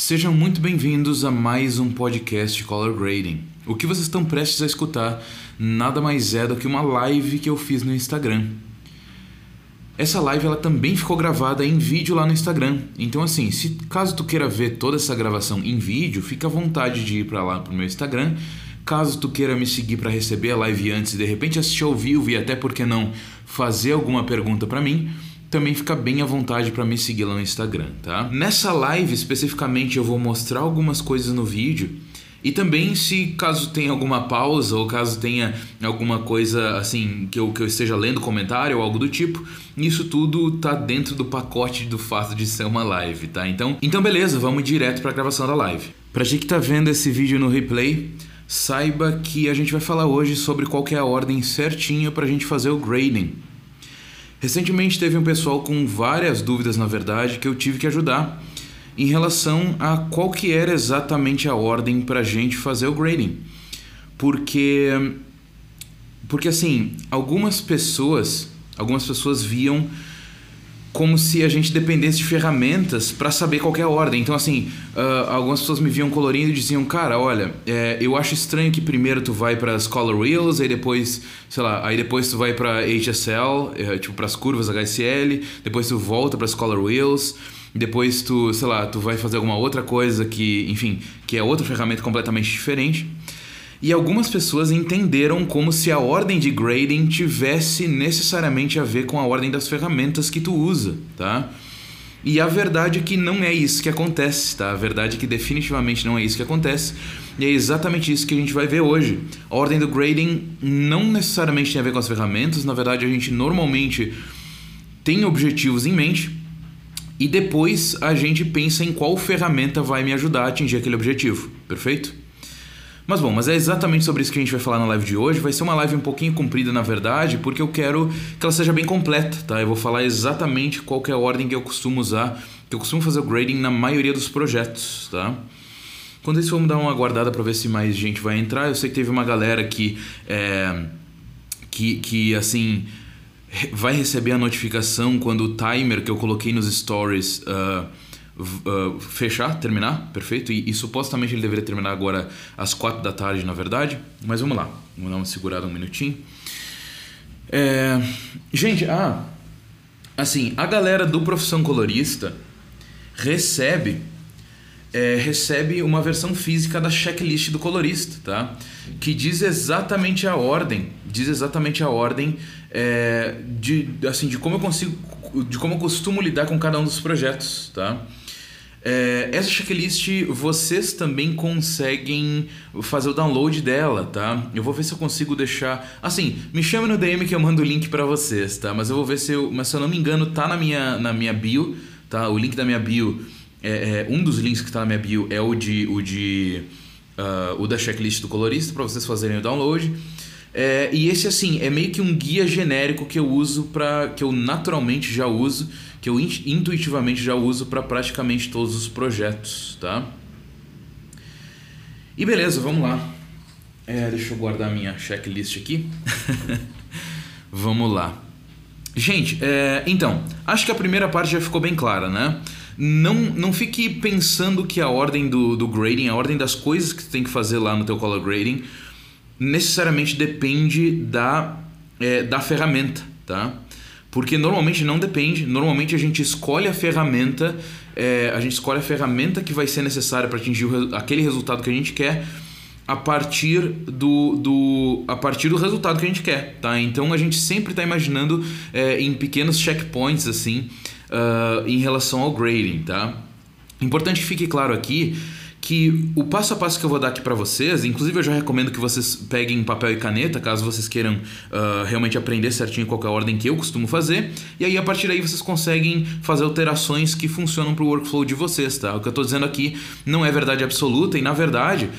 Sejam muito bem-vindos a mais um podcast Color Grading. O que vocês estão prestes a escutar nada mais é do que uma live que eu fiz no Instagram. Essa live ela também ficou gravada em vídeo lá no Instagram. Então assim, se caso tu queira ver toda essa gravação em vídeo, fica à vontade de ir para lá pro meu Instagram. Caso tu queira me seguir para receber a live antes e de repente assistir ao vivo e até porque não fazer alguma pergunta para mim, também fica bem à vontade para me seguir lá no Instagram, tá? Nessa live especificamente eu vou mostrar algumas coisas no vídeo e também se caso tenha alguma pausa ou caso tenha alguma coisa assim que eu, que eu esteja lendo comentário ou algo do tipo, isso tudo tá dentro do pacote do fato de ser uma live, tá? Então, então beleza, vamos direto para a gravação da live. Pra gente que tá vendo esse vídeo no replay, saiba que a gente vai falar hoje sobre qual é a ordem certinha para a gente fazer o grading. Recentemente teve um pessoal com várias dúvidas, na verdade, que eu tive que ajudar em relação a qual que era exatamente a ordem para a gente fazer o grading. Porque, porque assim, algumas pessoas, algumas pessoas viam como se a gente dependesse de ferramentas para saber qual é ordem. Então, assim, uh, algumas pessoas me viam colorindo e diziam, cara, olha, é, eu acho estranho que primeiro tu vai para as color wheels, aí depois, sei lá, aí depois tu vai para HSL, é, tipo para as curvas HSL, depois tu volta para as color wheels, depois tu, sei lá, tu vai fazer alguma outra coisa que, enfim, que é outra ferramenta completamente diferente. E algumas pessoas entenderam como se a ordem de grading tivesse necessariamente a ver com a ordem das ferramentas que tu usa, tá? E a verdade é que não é isso que acontece, tá? A verdade é que definitivamente não é isso que acontece. E é exatamente isso que a gente vai ver hoje. A ordem do grading não necessariamente tem a ver com as ferramentas, na verdade a gente normalmente tem objetivos em mente e depois a gente pensa em qual ferramenta vai me ajudar a atingir aquele objetivo, perfeito? Mas bom, mas é exatamente sobre isso que a gente vai falar na live de hoje. Vai ser uma live um pouquinho comprida, na verdade, porque eu quero que ela seja bem completa, tá? Eu vou falar exatamente qual é a ordem que eu costumo usar, que eu costumo fazer o grading na maioria dos projetos, tá? Quando isso, vamos dar uma guardada para ver se mais gente vai entrar. Eu sei que teve uma galera que, é, que, que assim, vai receber a notificação quando o timer que eu coloquei nos stories... Uh, uh, fechar, terminar, perfeito? E, e, supostamente ele deveria terminar agora às quatro da tarde, na verdade. Mas vamos lá, vamos dar uma segurada um minutinho. É, gente, ah, assim, a galera do Profissão Colorista recebe é, recebe uma versão física da checklist do colorista, tá? Que diz exatamente a ordem, diz exatamente a ordem é, de, assim, de como eu consigo, de como eu costumo lidar com cada um dos projetos, tá? É, essa checklist vocês também conseguem fazer o download dela, tá? Eu vou ver se eu consigo deixar. Assim, me chame no DM que eu mando o link para vocês, tá? Mas eu vou ver se eu. Mas se eu não me engano, tá na minha, na minha bio, tá? O link da minha bio. É, é um dos links que tá na minha bio é o de. O, de, uh, o da checklist do colorista, para vocês fazerem o download. É, e esse, assim, é meio que um guia genérico que eu uso para. que eu naturalmente já uso que eu intuitivamente já uso para praticamente todos os projetos, tá? E beleza, vamos lá. É, deixa eu guardar minha checklist aqui. vamos lá. Gente, é, então, acho que a primeira parte já ficou bem clara, né? Não, não fique pensando que a ordem do, do grading, a ordem das coisas que tu tem que fazer lá no teu color grading, necessariamente depende da, é, da ferramenta, tá? Porque normalmente não depende, normalmente a gente escolhe a ferramenta, é, a gente escolhe a ferramenta que vai ser necessária para atingir o, aquele resultado que a gente quer a partir do, do, a partir do resultado que a gente quer, tá? Então a gente sempre está imaginando é, em pequenos checkpoints assim uh, em relação ao grading, tá? Importante que fique claro aqui que o passo a passo que eu vou dar aqui para vocês, inclusive eu já recomendo que vocês peguem papel e caneta, caso vocês queiram uh, realmente aprender certinho qual é ordem que eu costumo fazer, e aí a partir daí vocês conseguem fazer alterações que funcionam para o workflow de vocês, tá? O que eu estou dizendo aqui não é verdade absoluta e na verdade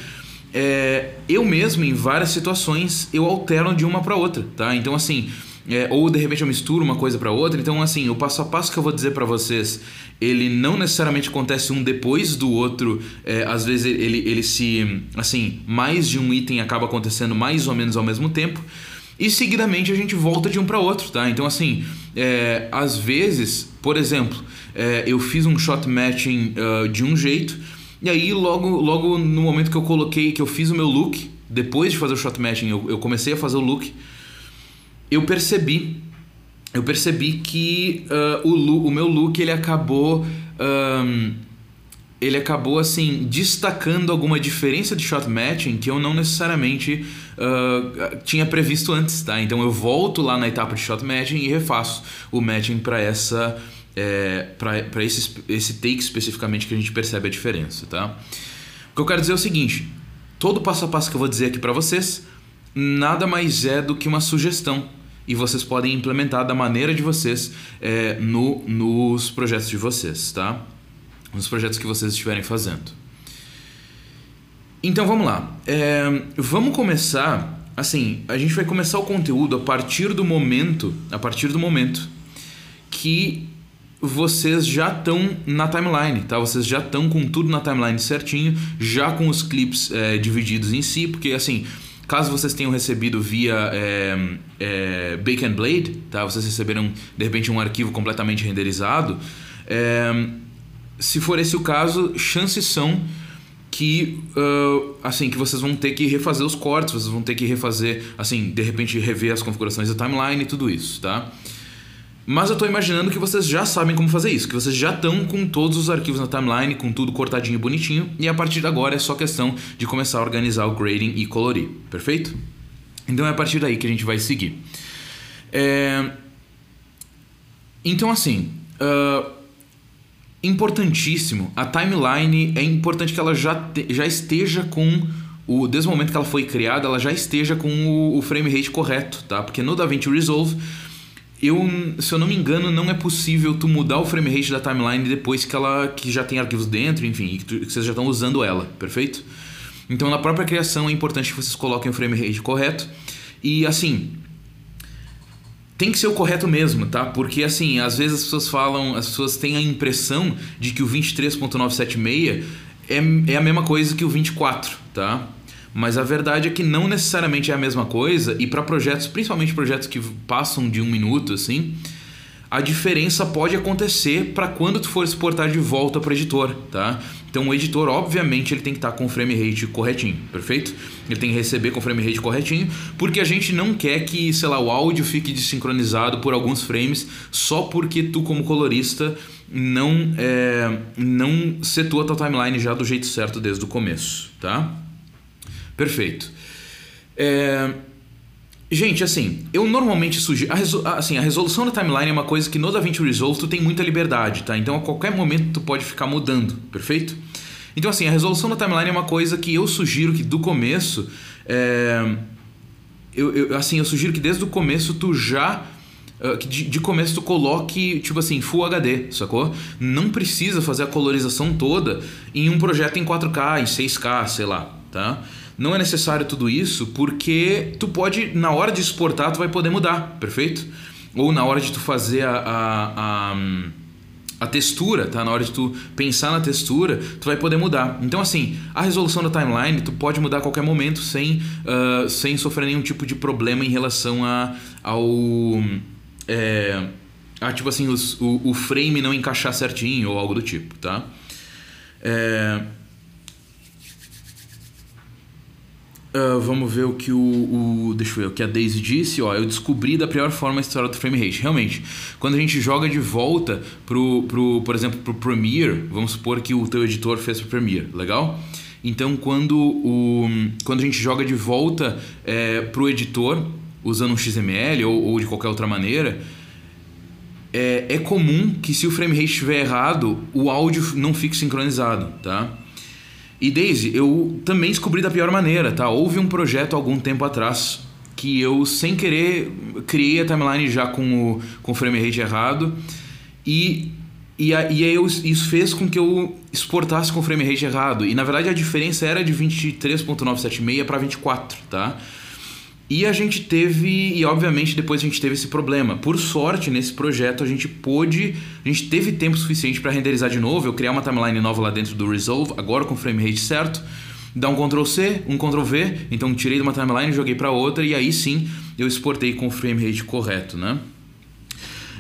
é, eu mesmo em várias situações eu alterno de uma para outra, tá? Então assim é, ou de repente eu misturo uma coisa para outra. Então, assim, o passo a passo que eu vou dizer para vocês, ele não necessariamente acontece um depois do outro. É, às vezes ele, ele se. Assim, mais de um item acaba acontecendo mais ou menos ao mesmo tempo. E seguidamente a gente volta de um para outro, tá? Então, assim, é, às vezes, por exemplo, é, eu fiz um shot matching uh, de um jeito E aí, logo, logo no momento que eu coloquei, que eu fiz o meu look, depois de fazer o shot matching, eu, eu comecei a fazer o look, eu percebi, eu percebi que uh, o, o meu look ele acabou, um, ele acabou assim destacando alguma diferença de shot matching que eu não necessariamente uh, tinha previsto antes, tá? Então eu volto lá na etapa de shot matching e refaço o matching para essa é, para esse, esse take especificamente que a gente percebe a diferença, tá? O que eu quero dizer é o seguinte: todo passo a passo que eu vou dizer aqui para vocês nada mais é do que uma sugestão e vocês podem implementar da maneira de vocês é, no, nos projetos de vocês, tá? Nos projetos que vocês estiverem fazendo. Então vamos lá. É, vamos começar. Assim, a gente vai começar o conteúdo a partir do momento, a partir do momento que vocês já estão na timeline, tá? Vocês já estão com tudo na timeline certinho, já com os clips é, divididos em si, porque assim, caso vocês tenham recebido via é, é, Bacon Blade, tá? Vocês receberam de repente um arquivo completamente renderizado. É, se for esse o caso, chances são que uh, assim que vocês vão ter que refazer os cortes, vocês vão ter que refazer, assim, de repente rever as configurações da timeline e tudo isso, tá? Mas eu estou imaginando que vocês já sabem como fazer isso, que vocês já estão com todos os arquivos na timeline, com tudo cortadinho e bonitinho, e a partir de agora é só questão de começar a organizar o grading e colorir, perfeito? Então é a partir daí que a gente vai seguir. É... Então assim, uh... importantíssimo, a timeline é importante que ela já, te... já esteja com o, desde o momento que ela foi criada, ela já esteja com o, o frame rate correto, tá? Porque no DaVinci Resolve eu, se eu não me engano, não é possível tu mudar o frame rate da timeline depois que ela que já tem arquivos dentro, enfim, que, tu, que vocês já estão usando ela, perfeito? Então, na própria criação é importante que vocês coloquem o frame rate correto. E assim, tem que ser o correto mesmo, tá? Porque assim, às vezes as pessoas falam, as pessoas têm a impressão de que o 23.976 é, é a mesma coisa que o 24, tá? Mas a verdade é que não necessariamente é a mesma coisa, e para projetos, principalmente projetos que passam de um minuto, assim, a diferença pode acontecer para quando tu for exportar de volta para o editor, tá? Então o editor, obviamente, ele tem que estar tá com o frame rate corretinho, perfeito? Ele tem que receber com o frame rate corretinho, porque a gente não quer que, sei lá, o áudio fique desincronizado por alguns frames só porque tu, como colorista, não, é, não setou a tua timeline já do jeito certo desde o começo, tá? Perfeito. É... Gente, assim, eu normalmente sugiro. A, resol... assim, a resolução da timeline é uma coisa que no DaVinci Resolve tu tem muita liberdade, tá? Então a qualquer momento tu pode ficar mudando, perfeito? Então, assim, a resolução da timeline é uma coisa que eu sugiro que do começo. É... Eu, eu, assim, eu sugiro que desde o começo tu já. Uh, que de, começo tu coloque, tipo assim, Full HD, sacou? Não precisa fazer a colorização toda em um projeto em 4K, em 6K, sei lá, tá? Não é necessário tudo isso porque tu pode, na hora de exportar, tu vai poder mudar, perfeito? Ou na hora de tu fazer a, a, a, a textura, tá? Na hora de tu pensar na textura, tu vai poder mudar. Então, assim, a resolução da timeline tu pode mudar a qualquer momento sem, uh, sem sofrer nenhum tipo de problema em relação a, ao. É, a, tipo assim, os, o, o frame não encaixar certinho ou algo do tipo, tá? É, Uh, vamos ver o que o, o, Deixa eu ver, o que a Daisy disse. Ó, eu descobri da pior forma a história do frame rate. Realmente, quando a gente joga de volta pro, pro por exemplo, pro Premiere, vamos supor que o teu editor fez pro Premiere, legal? Então, quando, o, quando a gente joga de volta é, pro editor, usando um XML ou, ou de qualquer outra maneira, é, é comum que se o frame rate estiver errado, o áudio não fique sincronizado, tá? E Daisy, eu também descobri da pior maneira, tá? Houve um projeto algum tempo atrás que eu, sem querer, criei a timeline já com o, com o frame rate errado e, e, a, e aí eu, isso fez com que eu exportasse com o frame rate errado. E na verdade a diferença era de 23.976 para 24, tá? E a gente teve, e obviamente depois a gente teve esse problema. Por sorte, nesse projeto a gente pôde, a gente teve tempo suficiente para renderizar de novo, eu criar uma timeline nova lá dentro do Resolve, agora com o frame rate certo, dar um Ctrl C, um Ctrl V, então tirei de uma timeline, joguei para outra e aí sim eu exportei com o frame rate correto, né?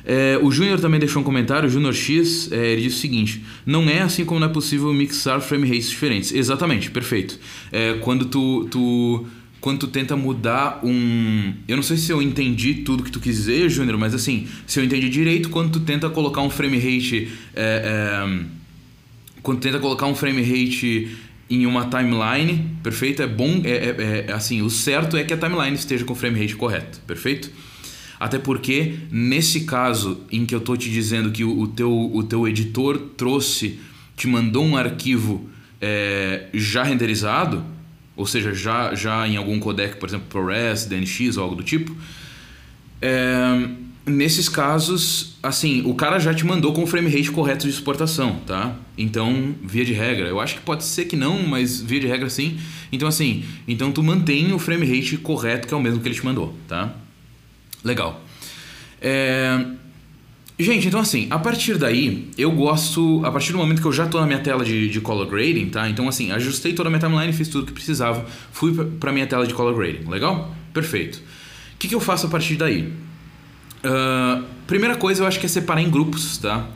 É, o Júnior também deixou um comentário, o Júnior X, é, ele disse o seguinte: não é assim como não é possível mixar frame rates diferentes. Exatamente, perfeito. É, quando tu, tu quando tu tenta mudar um. Eu não sei se eu entendi tudo que tu quis dizer, Júnior, mas assim, se eu entendi direito, quando tu tenta colocar um frame rate. É, é, quando tu tenta colocar um frame rate em uma timeline, perfeito? É bom. É, é, é, assim, o certo é que a timeline esteja com o frame rate correto, perfeito? Até porque, nesse caso em que eu tô te dizendo que o, o teu, o teu editor trouxe, te mandou um arquivo é, já renderizado ou seja, já, já em algum codec, por exemplo, ProRes, DNX ou algo do tipo, é, nesses casos, assim, o cara já te mandou com o frame rate correto de exportação, tá? Então, via de regra, eu acho que pode ser que não, mas via de regra sim. Então, assim, então tu mantém o frame rate correto, que é o mesmo que ele te mandou, tá? Legal. É, Gente, então assim, a partir daí, eu gosto. A partir do momento que eu já tô na minha tela de, de color grading, tá? Então, assim, ajustei toda a minha timeline, fiz tudo que precisava, fui pra minha tela de color grading, legal? Perfeito. O que, que eu faço a partir daí? Uh, primeira coisa, eu acho que é separar em grupos, tá?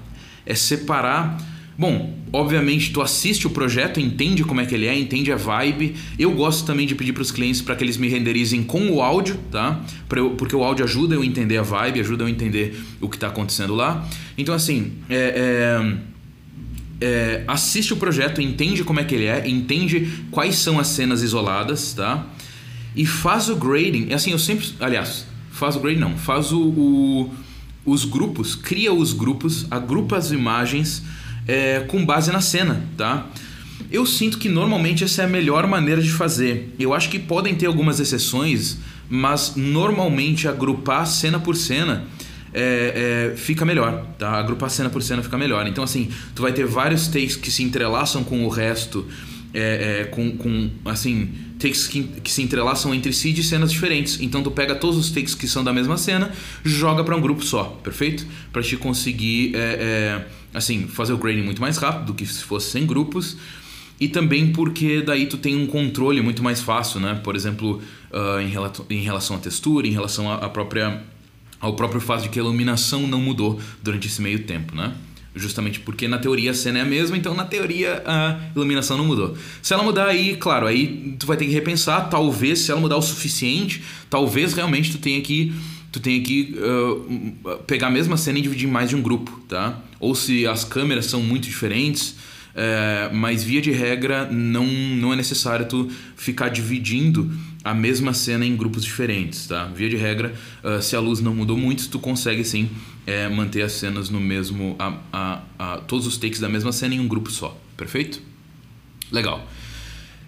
É separar Bom, obviamente tu assiste o projeto, entende como é que ele é, entende a vibe. Eu gosto também de pedir para os clientes para que eles me renderizem com o áudio, tá? Eu, porque o áudio ajuda eu a entender a vibe, ajuda eu a entender o que está acontecendo lá. Então assim, é, é, é, assiste o projeto, entende como é que ele é, entende quais são as cenas isoladas, tá? E faz o grading. Assim, eu sempre, aliás, faz o grading não, faz o, o os grupos, cria os grupos, agrupa as imagens é, com base na cena, tá? Eu sinto que normalmente essa é a melhor maneira de fazer. Eu acho que podem ter algumas exceções, mas normalmente agrupar cena por cena é, é, fica melhor, tá? Agrupar cena por cena fica melhor. Então, assim, tu vai ter vários takes que se entrelaçam com o resto, é, é com, com, assim, takes que, que, se entrelaçam entre si de cenas diferentes. Então, tu pega todos os takes que são da mesma cena, joga para um grupo só, perfeito? Para te conseguir é, é assim, fazer o grading muito mais rápido do que se fosse sem grupos. E também porque daí tu tem um controle muito mais fácil, né? Por exemplo, uh, em, em relação à textura, em relação à própria, ao próprio fato de que a iluminação não mudou durante esse meio tempo, né? Justamente porque na teoria a cena é a mesma, então na teoria a iluminação não mudou. Se ela mudar aí, claro, aí tu vai ter que repensar, talvez se ela mudar o suficiente, talvez realmente tu tenha que tu tenha que uh, pegar a mesma cena e dividir em mais de um grupo, tá? Ou se as câmeras são muito diferentes, é, mas via de regra não, não é necessário tu ficar dividindo a mesma cena em grupos diferentes, tá? Via de regra, uh, se a luz não mudou muito, tu consegue sim é, manter as cenas no mesmo, a, a, a, todos os takes da mesma cena em um grupo só, perfeito? Legal.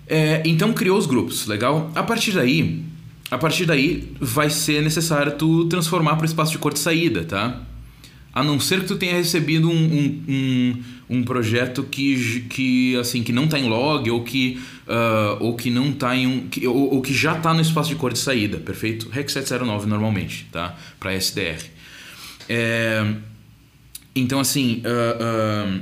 É, então criou os grupos, legal? A partir daí, a partir daí vai ser necessário tu transformar para o espaço de cor de saída, tá? A não ser que tu tenha recebido um, um, um, um projeto que, que assim que não está em log ou que, uh, ou que não está em um que, ou, ou, que já está no espaço de cor de saída, perfeito? Rec 709 normalmente, tá? Para SDR. É, então assim, uh, uh,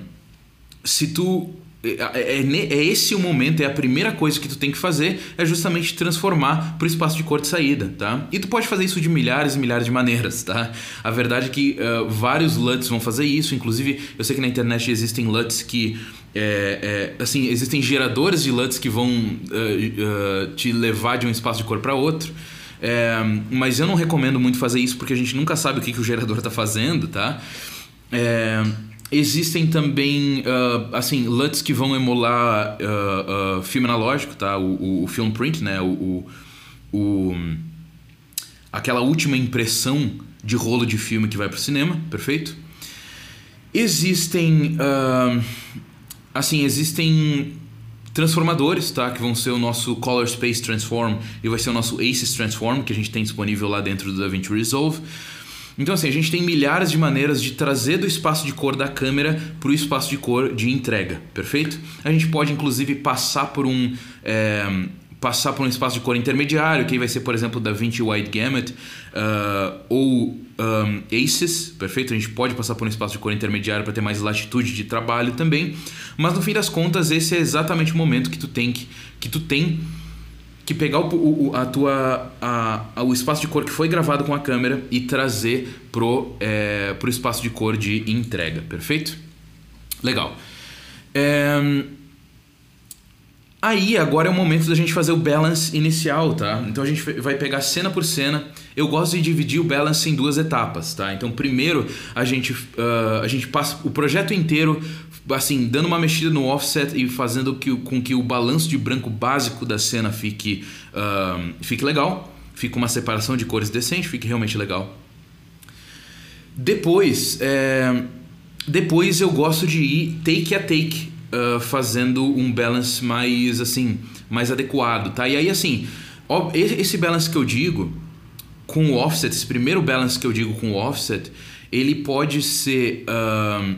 se tu é, é, é, é, esse o momento, é a primeira coisa que tu tem que fazer, é justamente transformar para o espaço de cor de saída, tá? E tu pode fazer isso de milhares e milhares de maneiras, tá? A verdade é que uh, vários LUTs vão fazer isso, inclusive eu sei que na internet existem LUTs que é, é, assim, existem geradores de LUTs que vão uh, uh, te levar de um espaço de cor para outro. É, mas eu não recomendo muito fazer isso porque a gente nunca sabe o que, que o gerador está fazendo, tá? É, Existem também, uh, assim, LUTs que vão emular uh, uh, filme analógico, tá? O, o, o, film print, né? O, o, aquela última impressão de rolo de filme que vai para o cinema, perfeito? Existem, assim, existem transformadores, tá? Que vão ser o nosso Color Space Transform e vai ser o nosso ACES Transform que a gente tem disponível lá dentro do DaVinci Resolve. Então, assim, a gente tem milhares de maneiras de trazer do espaço de cor da câmera para o espaço de cor de entrega, perfeito? A gente pode, inclusive, passar por um. É, passar por um espaço de cor intermediário, que aí vai ser, por exemplo, da DaVinci Wide Gamut uh, ou um, Aces, perfeito? A gente pode passar por um espaço de cor intermediário para ter mais latitude de trabalho também, mas no fim das contas esse é exatamente o momento que tu tem que, que tu tem que pegar o, o, a tua, a, a, o espaço de cor que foi gravado com a câmera e trazer pro, é, pro espaço de cor de entrega, perfeito? Legal. É, aí agora é o momento da gente fazer o balance inicial, tá? Então a gente vai pegar cena por cena. Eu gosto de dividir o balance em duas etapas, tá? Então primeiro a gente, uh, a gente passa o projeto inteiro assim, dando uma mexida no offset e fazendo que, com que o balanço de branco básico da cena fique, uh, fique legal, fique uma separação de cores decente, fique realmente legal. Depois, é, depois eu gosto de ir take a take, uh, fazendo um balance mais assim, mais adequado, tá? E aí assim, esse balance que eu digo com o offset, esse primeiro balance que eu digo com o offset, ele pode ser uh,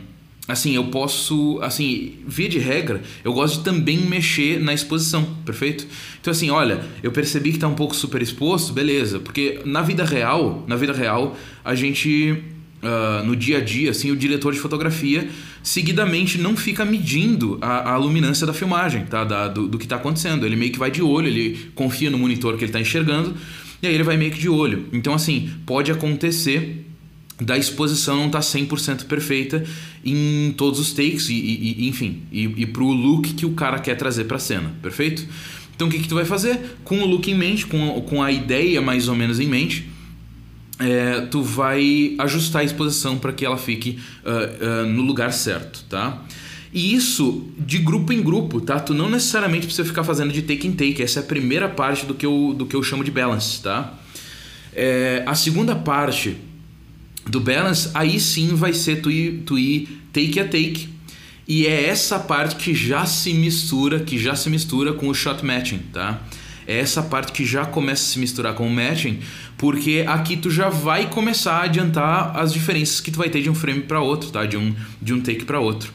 assim, eu posso, assim, via de regra, eu gosto de também mexer na exposição, perfeito? Então assim, olha, eu percebi que está um pouco super exposto, beleza, porque na vida real, na vida real, a gente Uh, no dia a dia, assim, o diretor de fotografia seguidamente não fica medindo a, a luminância da filmagem, tá? Da, do, do que está acontecendo. Ele meio que vai de olho, ele confia no monitor que ele está enxergando e aí ele vai meio que de olho. Então, assim, pode acontecer da exposição não tá 100% perfeita em todos os takes e, e, e enfim, e, e para o look que o cara quer trazer para a cena, perfeito? Então o que, que tu vai fazer? Com o look em mente, com, com a ideia mais ou menos em mente, é, tu vai ajustar a exposição para que ela fique uh, uh, no lugar certo, tá? E isso de grupo em grupo, tá? Tu não necessariamente precisa ficar fazendo de take em take. Essa é a primeira parte do que eu, do que eu chamo de balance, tá? É, a segunda parte do balance, aí sim vai ser tu ir, tu ir take a take. E é essa parte que já se mistura, que já se mistura com o shot matching, tá? É essa parte que já começa a se misturar com o matching, porque aqui tu já vai começar a adiantar as diferenças que tu vai ter de um frame para outro, tá? De um, de um take para outro.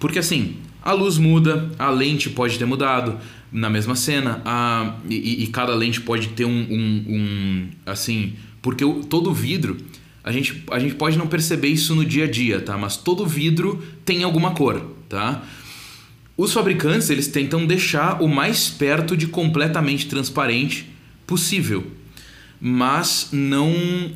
Porque assim, a luz muda, a lente pode ter mudado na mesma cena, a, e, e cada lente pode ter um, um, um assim, porque o, todo vidro a gente, a gente pode não perceber isso no dia a dia, tá? Mas todo vidro tem alguma cor, tá? Os fabricantes eles tentam deixar o mais perto de completamente transparente possível, mas não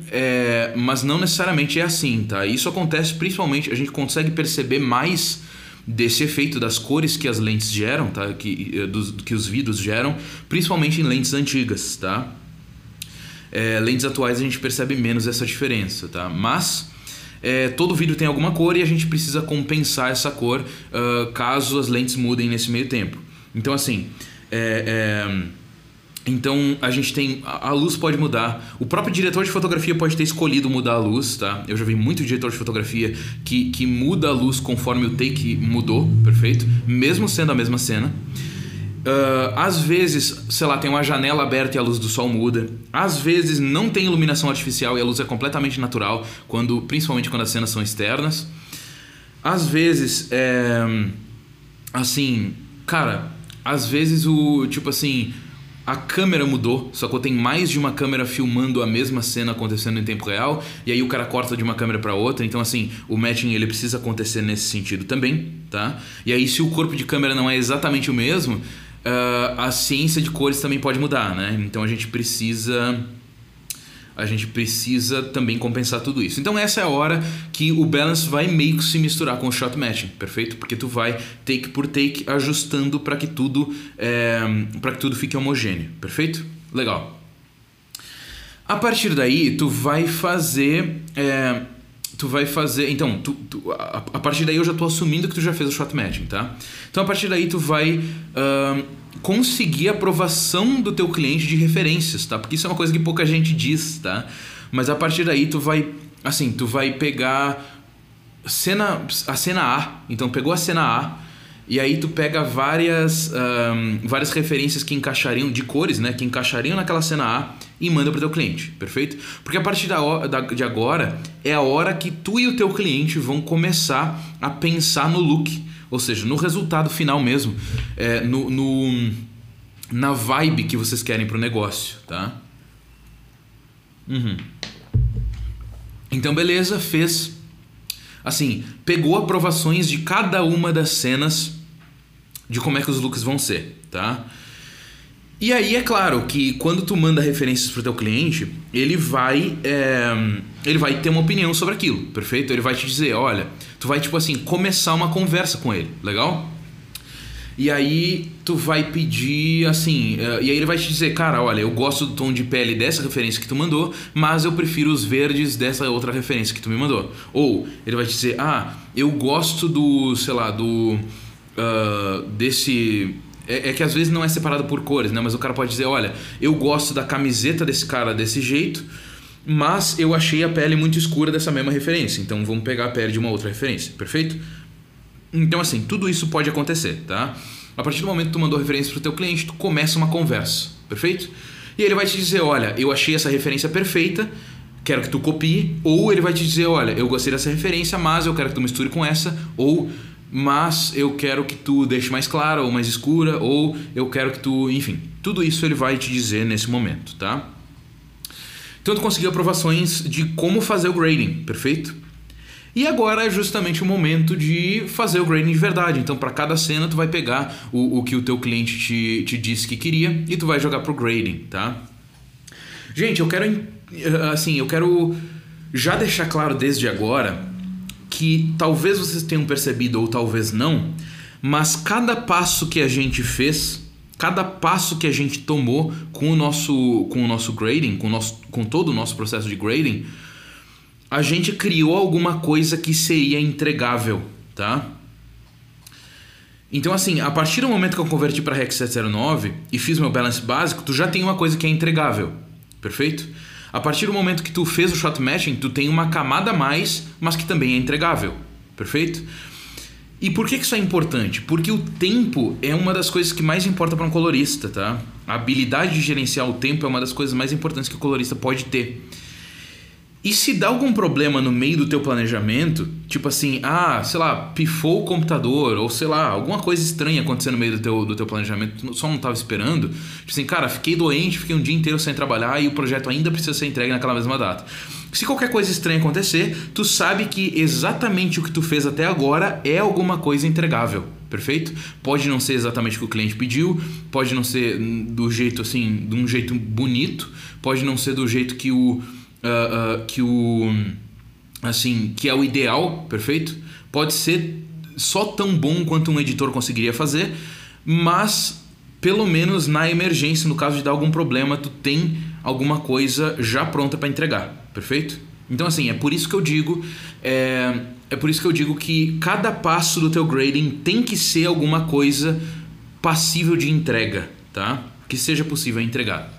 é, mas não necessariamente é assim, tá? Isso acontece principalmente a gente consegue perceber mais desse efeito das cores que as lentes geram, tá? Que eh, dos, que os vidros geram, principalmente em lentes antigas, tá? É, lentes atuais a gente percebe menos essa diferença, tá? Mas é, todo vidro tem alguma cor e a gente precisa compensar essa cor uh, caso as lentes mudem nesse meio tempo. Então assim, é, é, então a gente tem a luz pode mudar. O próprio diretor de fotografia pode ter escolhido mudar a luz, tá? Eu já vi muito diretor de fotografia que, que muda a luz conforme o take mudou, perfeito? Mesmo sendo a mesma cena. Uh, às vezes, sei lá, tem uma janela aberta e a luz do sol muda. Às vezes não tem iluminação artificial e a luz é completamente natural, quando, principalmente quando as cenas são externas. Às vezes, é, assim, cara, às vezes o tipo assim, a câmera mudou, só que tem mais de uma câmera filmando a mesma cena acontecendo em tempo real, e aí o cara corta de uma câmera para outra, então assim, o matching ele precisa acontecer nesse sentido também, tá? E aí se o corpo de câmera não é exatamente o mesmo, uh, a ciência de cores também pode mudar, né? Então a gente precisa a gente precisa também compensar tudo isso. Então essa é a hora que o balance vai meio que se misturar com o shot matching, perfeito? Porque tu vai take por take ajustando para que tudo é, para que tudo fique homogêneo, perfeito? Legal. A partir daí tu vai fazer é, tu vai fazer. Então, tu, tu, a, a, partir daí eu já tô assumindo que tu já fez o shot matching, tá? Então a partir daí tu vai uh, conseguir aprovação do teu cliente de referências, tá? Porque isso é uma coisa que pouca gente diz, tá? Mas a partir daí tu vai. Assim, tu vai pegar cena, a cena A. Então pegou a cena A e aí tu pega várias, um, várias referências que encaixariam, de cores, né? Que encaixariam naquela cena A e manda para o teu cliente, perfeito? Porque a partir da, da, de agora é a hora que tu e o teu cliente vão começar a pensar no look, ou seja, no resultado final mesmo, é, no, no, na vibe que vocês querem para o negócio, tá? Uhum. Então, beleza, fez assim, pegou aprovações de cada uma das cenas de como é que os looks vão ser, tá? E aí é claro que quando tu manda referências para o teu cliente, ele vai é, ele vai ter uma opinião sobre aquilo, perfeito? Ele vai te dizer, olha, tu vai tipo assim começar uma conversa com ele, legal? E aí tu vai pedir assim, uh, e aí ele vai te dizer, cara, olha, eu gosto do tom de pele dessa referência que tu mandou, mas eu prefiro os verdes dessa outra referência que tu me mandou. Ou ele vai te dizer, ah, eu gosto do, sei lá, do uh, desse é, é, que às vezes não é separado por cores, né? Mas o cara pode dizer, olha, eu gosto da camiseta desse cara desse jeito, mas eu achei a pele muito escura dessa mesma referência, então vamos pegar a pele de uma outra referência, perfeito? Então, assim, tudo isso pode acontecer, tá? A partir do momento que tu mandou referência para o teu cliente, tu começa uma conversa, perfeito? E ele vai te dizer, olha, eu achei essa referência perfeita, quero que tu copie, ou ele vai te dizer, olha, eu gostei dessa referência, mas eu quero que tu misture com essa, ou mas eu quero que tu deixe mais clara ou mais escura, ou eu quero que tu, enfim, tudo isso ele vai te dizer nesse momento, tá? Então tu conseguiu aprovações de como fazer o grading, perfeito? E agora é justamente o momento de fazer o grading de verdade. Então, para cada cena, tu vai pegar o, o que o teu cliente te, te disse que queria e tu vai jogar pro grading, tá? Gente, eu quero assim, eu quero já deixar claro desde agora que talvez vocês tenham percebido ou talvez não, mas cada passo que a gente fez, cada passo que a gente tomou com o nosso com o nosso grading, com o nosso com todo o nosso processo de grading, a gente criou alguma coisa que seria entregável, tá? Então, assim, a partir do momento que eu converti para Rex 709 e fiz meu balance básico, tu já tem uma coisa que é entregável, perfeito? A partir do momento que tu fez o shot matching, tu tem uma camada a mais, mas que também é entregável, perfeito? E por que isso é importante? Porque o tempo é uma das coisas que mais importa para um colorista, tá? A habilidade de gerenciar o tempo é uma das coisas mais importantes que o colorista pode ter. E se dá algum problema no meio do teu planejamento, tipo assim, ah, sei lá, pifou o computador, ou sei lá, alguma coisa estranha acontecendo no meio do teu, do teu planejamento, tu só não estava esperando, tipo assim, cara, fiquei doente, fiquei um dia inteiro sem trabalhar e o projeto ainda precisa ser entregue naquela mesma data. Se qualquer coisa estranha acontecer, tu sabe que exatamente o que tu fez até agora é alguma coisa entregável, perfeito? Pode não ser exatamente o que o cliente pediu, pode não ser do jeito assim, de um jeito bonito, pode não ser do jeito que o uh, uh, que o assim que é o ideal, perfeito? Pode ser só tão bom quanto um editor conseguiria fazer, mas pelo menos na emergência, no caso de dar algum problema, tu tem alguma coisa já pronta para entregar, perfeito? Então assim, é por isso que eu digo, é, é por isso que eu digo que cada passo do teu grading tem que ser alguma coisa passível de entrega, tá? Que seja possível entregar.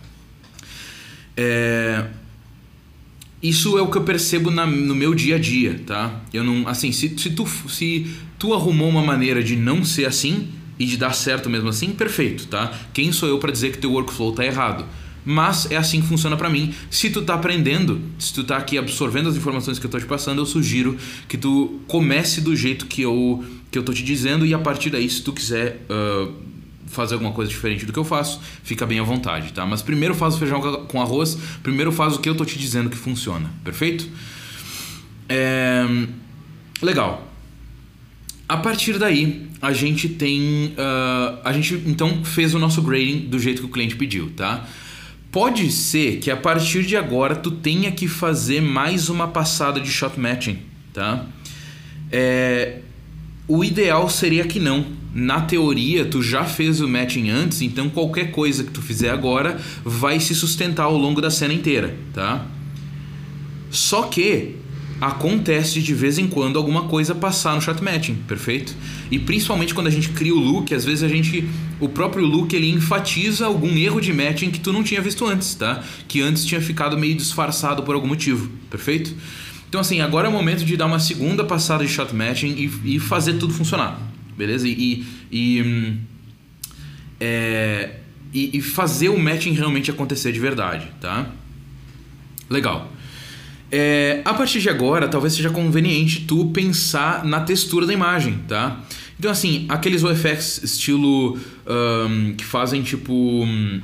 É, isso é o que eu percebo na, no meu dia a dia, tá? Eu não, assim, se, se, tu, se tu arrumou uma maneira de não ser assim e de dar certo mesmo assim, perfeito, tá? Quem sou eu para dizer que teu workflow tá errado? Mas é assim que funciona para mim. Se tu tá aprendendo, se tu tá aqui absorvendo as informações que eu tô te passando, eu sugiro que tu comece do jeito que eu que eu tô te dizendo e a partir daí, se tu quiser uh, fazer alguma coisa diferente do que eu faço, fica bem à vontade, tá? Mas primeiro faz o feijão com arroz, primeiro faz o que eu tô te dizendo que funciona, perfeito? É... Legal. A partir daí, a gente tem. Uh, a gente então fez o nosso grading do jeito que o cliente pediu, tá? Pode ser que a partir de agora tu tenha que fazer mais uma passada de shot matching, tá? É, o ideal seria que não, na teoria tu já fez o matching antes, então qualquer coisa que tu fizer agora vai se sustentar ao longo da cena inteira, tá? Só que acontece de vez em quando alguma coisa passar no shot matching, perfeito? E principalmente quando a gente cria o look, às vezes a gente o próprio look ele enfatiza algum erro de matching que tu não tinha visto antes, tá? Que antes tinha ficado meio disfarçado por algum motivo, perfeito? Então assim, agora é o momento de dar uma segunda passada de shot matching e, e fazer tudo funcionar beleza? E, e, hum, é, e, e, fazer o matching realmente acontecer de verdade, tá? Legal. É, a partir de agora, talvez seja conveniente tu pensar na textura da imagem, tá? Então, assim, aqueles OFX estilo um, que fazem tipo. Um,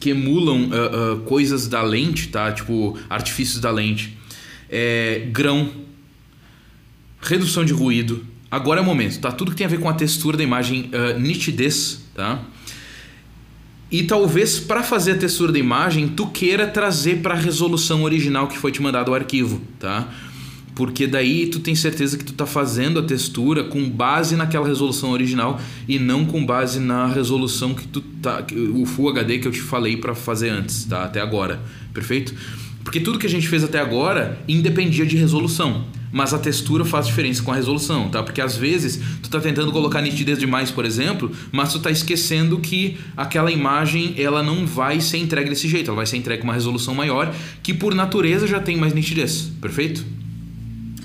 que emulam uh, uh, coisas da lente, tá? Tipo, artifícios da lente. É, grão, redução de ruído, Agora é o momento, tá? Tudo que tem a ver com a textura da imagem, uh, nitidez, tá? E talvez para fazer a textura da imagem, tu queira trazer para a resolução original que foi te mandado o arquivo, tá? Porque daí tu tem certeza que tu tá fazendo a textura com base naquela resolução original e não com base na resolução que tu tá o Full HD que eu te falei para fazer antes, tá? Até agora. Perfeito? Porque tudo que a gente fez até agora independia de resolução mas a textura faz diferença com a resolução, tá? Porque às vezes tu tá tentando colocar nitidez demais, por exemplo, mas tu tá esquecendo que aquela imagem ela não vai ser entregue desse jeito, ela vai ser entregue com uma resolução maior, que por natureza já tem mais nitidez, perfeito?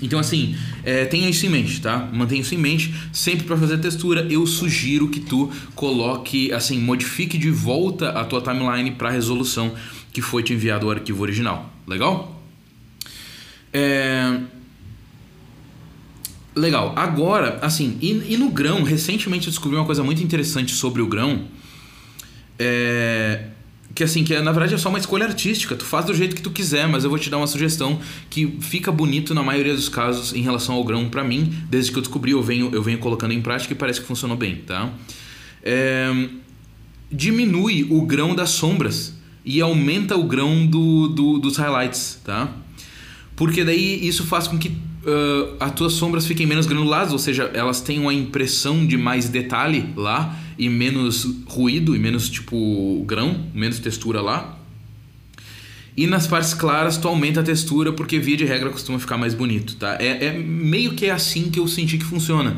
Então, assim, é, tenha isso em mente, tá? Mantenha isso em mente. Sempre para fazer textura, eu sugiro que tu coloque, assim, modifique de volta a tua timeline para a resolução que foi te enviado o arquivo original. Legal? É... Legal. Agora, assim, e, e, no grão, recentemente eu descobri uma coisa muito interessante sobre o grão. É, que assim, que é, na verdade é só uma escolha artística. Tu faz do jeito que tu quiser, mas eu vou te dar uma sugestão que fica bonito na maioria dos casos em relação ao grão para mim. Desde que eu descobri, eu venho, eu venho colocando em prática e parece que funcionou bem, tá? É, diminui o grão das sombras e aumenta o grão do, do, dos highlights, tá? Porque daí isso faz com que uh, as tuas sombras fiquem menos granuladas, ou seja, elas tenham a impressão de mais detalhe lá e menos ruído e menos tipo grão, menos textura lá. E nas partes claras tu aumenta a textura porque via de regra costuma ficar mais bonito, tá? É, é meio que é assim que eu senti que funciona.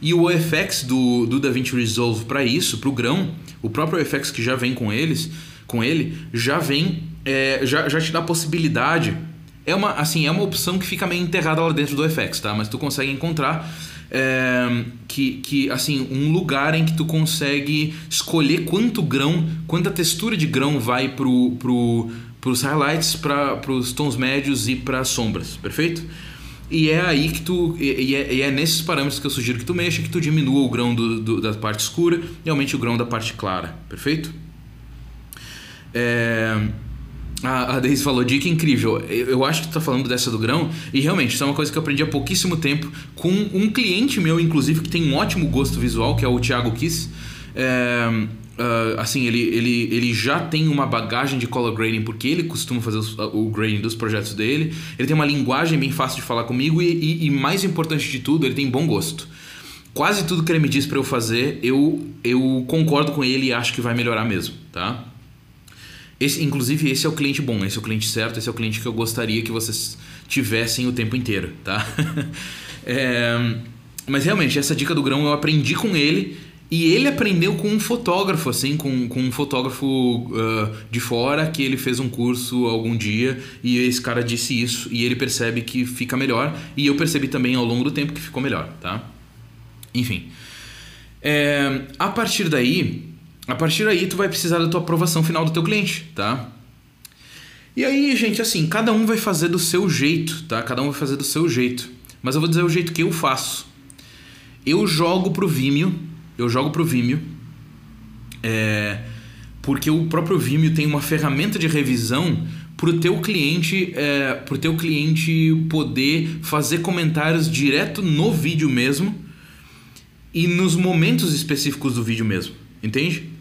E o OFX do, do DaVinci Resolve para isso, para o grão, o próprio OFX que já vem com eles, com ele, já vem, é, já, já te dá a possibilidade é uma, assim, é uma opção que fica meio enterrada lá dentro do FX, tá? Mas tu consegue encontrar é, que, que, assim, um lugar em que tu consegue escolher quanto grão, quanta textura de grão vai pro, pro, pros highlights, para os tons médios e para sombras, perfeito? E é aí que tu. E é, e é, nesses parâmetros que eu sugiro que tu mexa, que tu diminua o grão do, do, da parte escura e aumente o grão da parte clara, perfeito? É. A, a Daisy falou, dica incrível. Eu, eu, acho que tu tá falando dessa do grão, e realmente, isso é uma coisa que eu aprendi há pouquíssimo tempo com um cliente meu, inclusive, que tem um ótimo gosto visual, que é o Thiago Kiss. É, uh, assim, ele, ele, ele já tem uma bagagem de color grading, porque ele costuma fazer os, o grading dos projetos dele. Ele tem uma linguagem bem fácil de falar comigo, e, e, e mais importante de tudo, ele tem bom gosto. Quase tudo que ele me diz para eu fazer, eu, eu concordo com ele e acho que vai melhorar mesmo, tá? Esse, inclusive, esse é o cliente bom, esse é o cliente certo, esse é o cliente que eu gostaria que vocês tivessem o tempo inteiro, tá? é, mas realmente, essa dica do grão eu aprendi com ele e ele aprendeu com um fotógrafo, assim, com, com um fotógrafo uh, de fora que ele fez um curso algum dia e esse cara disse isso e ele percebe que fica melhor e eu percebi também ao longo do tempo que ficou melhor, tá? Enfim. É, a partir daí, a partir daí tu vai precisar da tua aprovação final do teu cliente, tá? E aí, gente, assim, cada um vai fazer do seu jeito, tá? Cada um vai fazer do seu jeito. Mas eu vou dizer o jeito que eu faço. Eu jogo pro Vimeo, eu jogo pro Vimeo, é, porque o próprio Vimeo tem uma ferramenta de revisão pro teu cliente, é, pro teu cliente poder fazer comentários direto no vídeo mesmo e nos momentos específicos do vídeo mesmo, entende?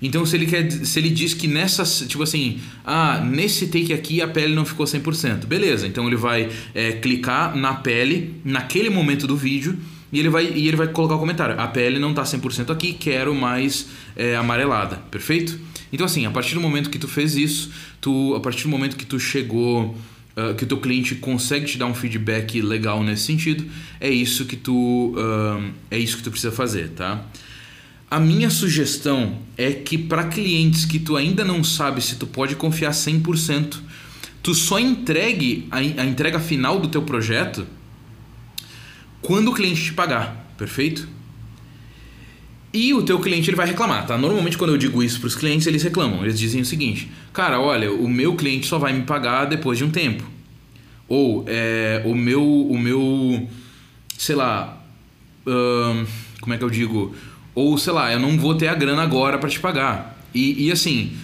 Então, se ele, quer, se ele diz que nessa, tipo assim, ah, nesse take aqui a pele não ficou 100%, beleza. Então, ele vai é, clicar na pele naquele momento do vídeo e ele vai, e ele vai colocar o comentário. A pele não está 100% aqui, quero mais é, amarelada, perfeito? Então, assim, a partir do momento que tu fez isso, tu, a partir do momento que tu chegou... Uh, que o teu cliente consegue te dar um feedback legal nesse sentido, é isso que tu, uh, é isso que tu precisa fazer, tá? A minha sugestão é que para clientes que tu ainda não sabe se tu pode confiar 100%, tu só entregue a, a entrega final do teu projeto quando o cliente te pagar, perfeito? E o teu cliente ele vai reclamar, tá? Normalmente quando eu digo isso para os clientes, eles reclamam. Eles dizem o seguinte: "Cara, olha, o meu cliente só vai me pagar depois de um tempo". Ou é, o meu o meu sei lá, como é que eu digo? Ou, sei lá, eu não vou ter a grana agora para te pagar. E, e assim.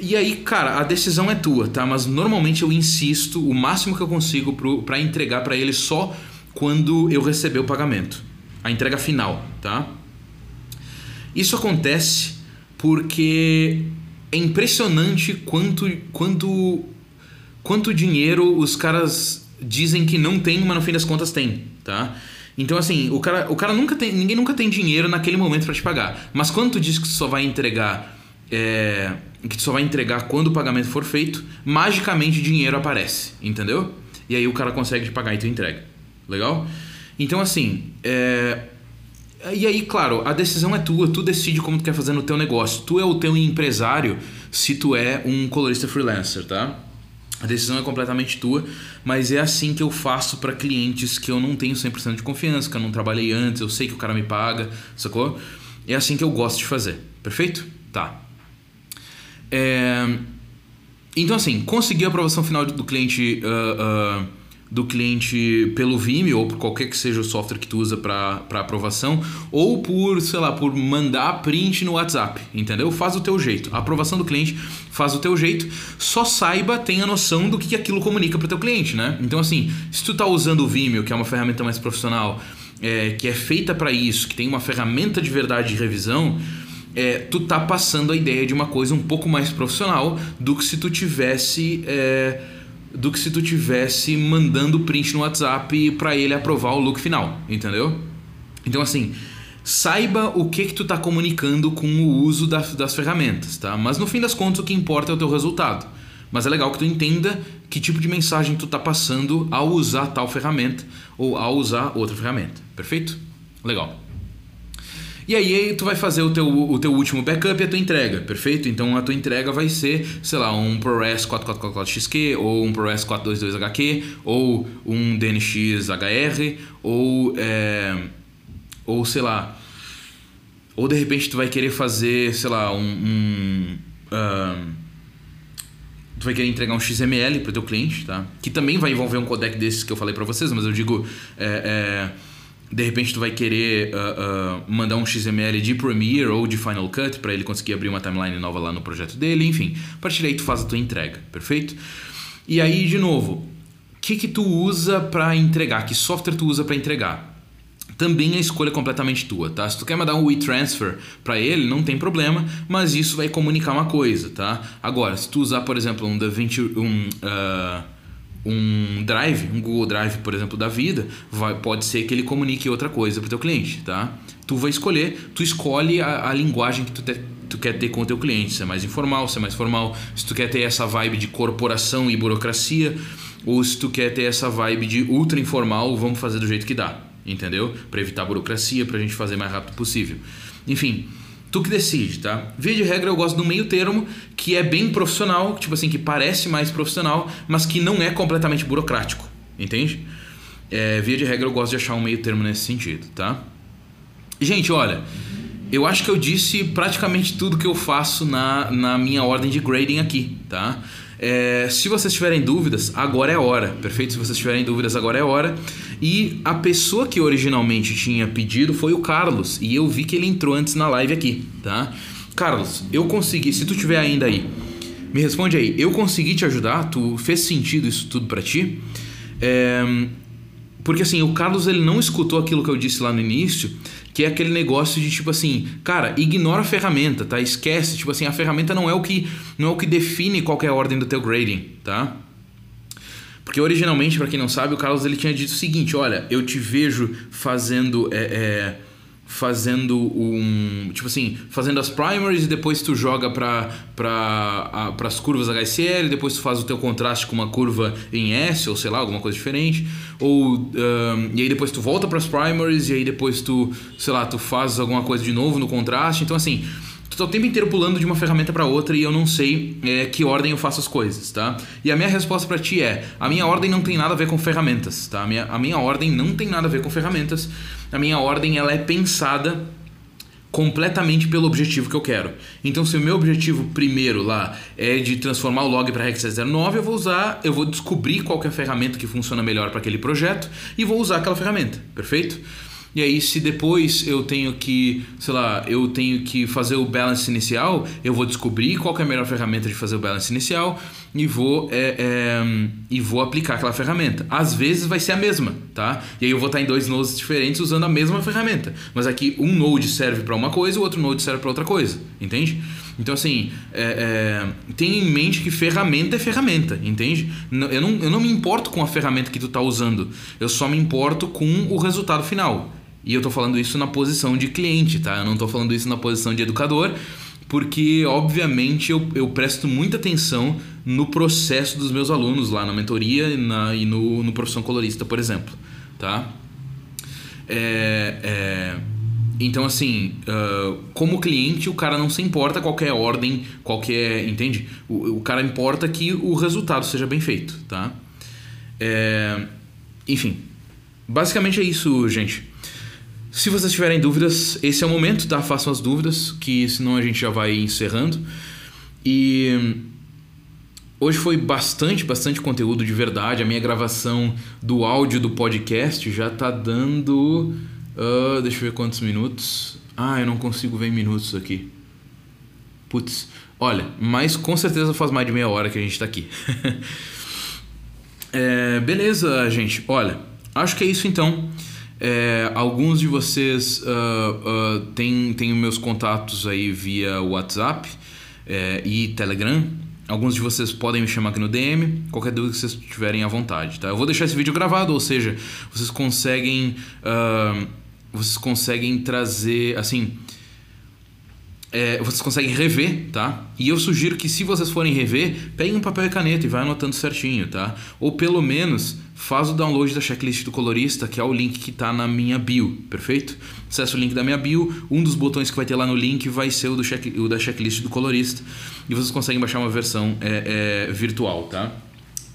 E aí, cara, a decisão é tua, tá? Mas normalmente eu insisto o máximo que eu consigo para entregar para ele só quando eu receber o pagamento. A entrega final, tá? Isso acontece porque é impressionante quanto, quanto, quanto dinheiro os caras dizem que não tem, mas no fim das contas tem, tá? Então, assim, o cara, o cara nunca tem. Ninguém nunca tem dinheiro naquele momento para te pagar. Mas quando tu diz que tu só vai entregar. É, que tu só vai entregar quando o pagamento for feito, magicamente dinheiro aparece, entendeu? E aí o cara consegue te pagar e tu entrega. Legal? Então, assim, é, e aí, claro, a decisão é tua, tu decide como tu quer fazer no teu negócio. Tu é o teu empresário se tu é um colorista freelancer, tá? A decisão é completamente tua, mas é assim que eu faço para clientes que eu não tenho 100% de confiança, que eu não trabalhei antes, eu sei que o cara me paga, sacou? É assim que eu gosto de fazer, perfeito? Tá. É... Então, assim, conseguir a aprovação final do cliente. Uh, uh do cliente pelo Vimeo ou por qualquer que seja o software que tu usa para aprovação ou por, sei lá, por mandar print no WhatsApp, entendeu? Faz o teu jeito. A aprovação do cliente faz o teu jeito. Só saiba, tenha noção do que aquilo comunica para o teu cliente, né? Então assim, se tu tá usando o Vimeo, que é uma ferramenta mais profissional, é, que é feita para isso, que tem uma ferramenta de verdade de revisão, é, tu tá passando a ideia de uma coisa um pouco mais profissional do que se tu tivesse é, do que se tu tivesse mandando print no WhatsApp para ele aprovar o look final, entendeu? Então assim, saiba o que que tu tá comunicando com o uso das, das ferramentas, tá? Mas no fim das contas o que importa é o teu resultado. Mas é legal que tu entenda que tipo de mensagem tu tá passando ao usar tal ferramenta ou ao usar outra ferramenta. Perfeito? Legal. E aí tu vai fazer o teu, o teu último backup e a tua entrega, perfeito? Então a tua entrega vai ser, sei lá, um ProRes 4444XQ, ou um ProRes 422HQ, ou um DNX HR, ou, é, ou sei lá, ou de repente tu vai querer fazer, sei lá, um... um uh, tu vai querer entregar um XML para o teu cliente, tá? Que também vai envolver um codec desses que eu falei para vocês, mas eu digo... É, é, de repente tu vai querer uh, uh, mandar um XML de Premiere ou de Final Cut para ele conseguir abrir uma timeline nova lá no projeto dele, enfim. A partir daí tu faz a tua entrega, perfeito? E aí, de novo, o que que tu usa para entregar? Que software tu usa para entregar? Também a escolha é completamente tua, tá? Se tu quer mandar um WeTransfer para ele, não tem problema, mas isso vai comunicar uma coisa, tá? Agora, se tu usar, por exemplo, um DaVinci, um uh, um Drive, um Google Drive, por exemplo, da vida, vai, pode ser que ele comunique outra coisa para o teu cliente, tá? Tu vai escolher, tu escolhe a, a linguagem que tu, te, tu quer ter com o teu cliente, se é mais informal, se é mais formal, se tu quer ter essa vibe de corporação e burocracia, ou se tu quer ter essa vibe de ultra informal, vamos fazer do jeito que dá, entendeu? Para evitar burocracia, para a gente fazer mais rápido possível. Enfim, Tu que decide, tá? Via de regra eu gosto do meio termo, que é bem profissional, tipo assim, que parece mais profissional, mas que não é completamente burocrático, entende? É, via de regra eu gosto de achar um meio termo nesse sentido, tá? Gente, olha, eu acho que eu disse praticamente tudo que eu faço na, na minha ordem de grading aqui, tá? É, se vocês tiverem dúvidas, agora é hora, perfeito? Se vocês tiverem dúvidas, agora é hora. E a pessoa que originalmente tinha pedido foi o Carlos, e eu vi que ele entrou antes na live aqui, tá? Carlos, eu consegui, se tu tiver ainda aí, me responde aí, eu consegui te ajudar? Tu fez sentido isso tudo para ti? É, porque assim, o Carlos ele não escutou aquilo que eu disse lá no início, que é aquele negócio de tipo assim, cara, ignora a ferramenta, tá? Esquece, tipo assim, a ferramenta não é o que não é o que define qual é a ordem do teu grading, tá? Porque originalmente, para quem não sabe, o Carlos ele tinha dito o seguinte: olha, eu te vejo fazendo é, é, fazendo um. Tipo assim, fazendo as primaries e depois tu joga para pra, as curvas HCL, depois tu faz o teu contraste com uma curva em S, ou sei lá, alguma coisa diferente. Ou. Um, e aí depois tu volta para as primaries e aí depois tu, sei lá, tu faz alguma coisa de novo no contraste. Então assim. Tu tá o tempo inteiro pulando de uma ferramenta para outra e eu não sei é, que ordem eu faço as coisas, tá? E a minha resposta para ti é: a minha ordem não tem nada a ver com ferramentas, tá? A minha, a minha ordem não tem nada a ver com ferramentas a minha ordem ela é pensada completamente pelo objetivo que eu quero. Então, se o meu objetivo primeiro lá é de transformar o log para Rex 09, eu vou usar, eu vou descobrir qual é a ferramenta que funciona melhor para aquele projeto e vou usar aquela ferramenta, perfeito? E aí, se depois eu tenho que, sei lá, eu tenho que fazer o balance inicial, eu vou descobrir qual é a melhor ferramenta de fazer o balance inicial e vou, é, é, e vou aplicar aquela ferramenta. Às vezes vai ser a mesma, tá? E aí eu vou estar em dois nodes diferentes usando a mesma ferramenta. Mas aqui um node serve para uma coisa, o outro node serve para outra coisa, entende? Então, assim, é, é, tenha em mente que ferramenta é ferramenta, entende? Eu não, eu não me importo com a ferramenta que tu está usando, eu só me importo com o resultado final. E eu estou falando isso na posição de cliente, tá? Eu não estou falando isso na posição de educador, porque, obviamente, eu, eu presto muita atenção no processo dos meus alunos lá na mentoria e, na, e no, no Profissão Colorista, por exemplo, tá? É, é, então, assim, uh, como cliente, o cara não se importa qualquer ordem, qualquer. Entende? O, o cara importa que o resultado seja bem feito, tá? É, enfim, basicamente é isso, gente. Se vocês tiverem dúvidas, esse é o momento, tá? Façam as dúvidas, que senão a gente já vai encerrando. E hoje foi bastante, bastante conteúdo de verdade. A minha gravação do áudio do podcast já tá dando. Uh, deixa eu ver quantos minutos. Ah, eu não consigo ver em minutos aqui. Putz, olha, mas com certeza faz mais de meia hora que a gente tá aqui. é, beleza, gente. Olha, acho que é isso então. É, alguns de vocês uh, uh, têm, têm meus contatos aí via WhatsApp é, e Telegram. Alguns de vocês podem me chamar aqui no DM. Qualquer dúvida que vocês tiverem à vontade, tá? Eu vou deixar esse vídeo gravado, ou seja, vocês conseguem, uh, vocês conseguem trazer, assim, é, vocês conseguem rever, tá? E eu sugiro que se vocês forem rever, peguem um papel e caneta e vai anotando certinho, tá? Ou pelo menos faz o download da checklist do colorista, que é o link que está na minha bio, perfeito? Acesse o link da minha bio, um dos botões que vai ter lá no link vai ser o, do check, o da checklist do colorista e vocês conseguem baixar uma versão é, é, virtual, tá?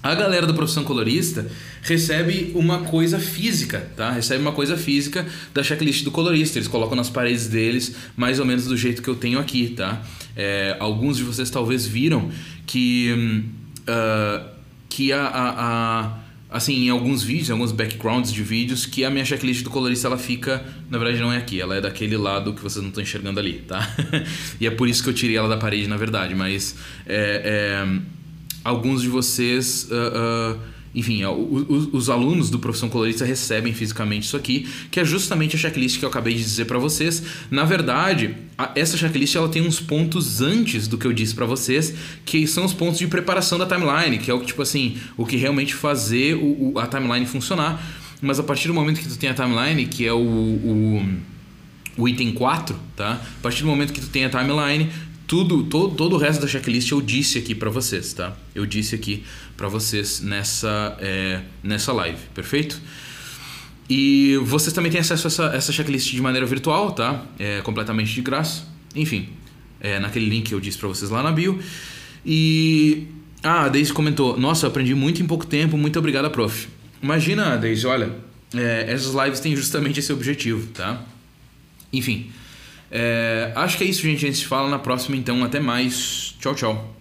A galera da profissão colorista recebe uma coisa física, tá? Recebe uma coisa física da checklist do colorista. Eles colocam nas paredes deles, mais ou menos do jeito que eu tenho aqui, tá? É, alguns de vocês talvez viram que, uh, que a, a, a, assim, em alguns vídeos, em alguns backgrounds de vídeos, que a minha checklist do colorista ela fica, na verdade não é aqui, ela é daquele lado que vocês não estão enxergando ali, tá? e é por isso que eu tirei ela da parede, na verdade, mas é, é alguns de vocês. Uh, uh, enfim, os, os, alunos do Profissão Colorista recebem fisicamente isso aqui, que é justamente a checklist que eu acabei de dizer para vocês. Na verdade, a, essa checklist ela tem uns pontos antes do que eu disse para vocês, que são os pontos de preparação da timeline, que é o que tipo assim, o que realmente fazer o, o, a timeline funcionar. Mas a partir do momento que tu tem a timeline, que é o, o, o item 4, tá? A partir do momento que tu tem a timeline, tudo, todo, todo o resto da checklist eu disse aqui para vocês, tá? Eu disse aqui para vocês nessa, é, nessa live, perfeito? E vocês também têm acesso a essa, essa checklist de maneira virtual, tá? É completamente de graça. Enfim, é naquele link que eu disse para vocês lá na bio. E. Ah, a Daisy comentou: Nossa, aprendi muito em pouco tempo, muito obrigada, prof. Imagina, Daisy, olha, é, essas lives têm justamente esse objetivo, tá? Enfim. É, acho que é isso, gente. A gente se fala na próxima, então. Até mais. Tchau, tchau.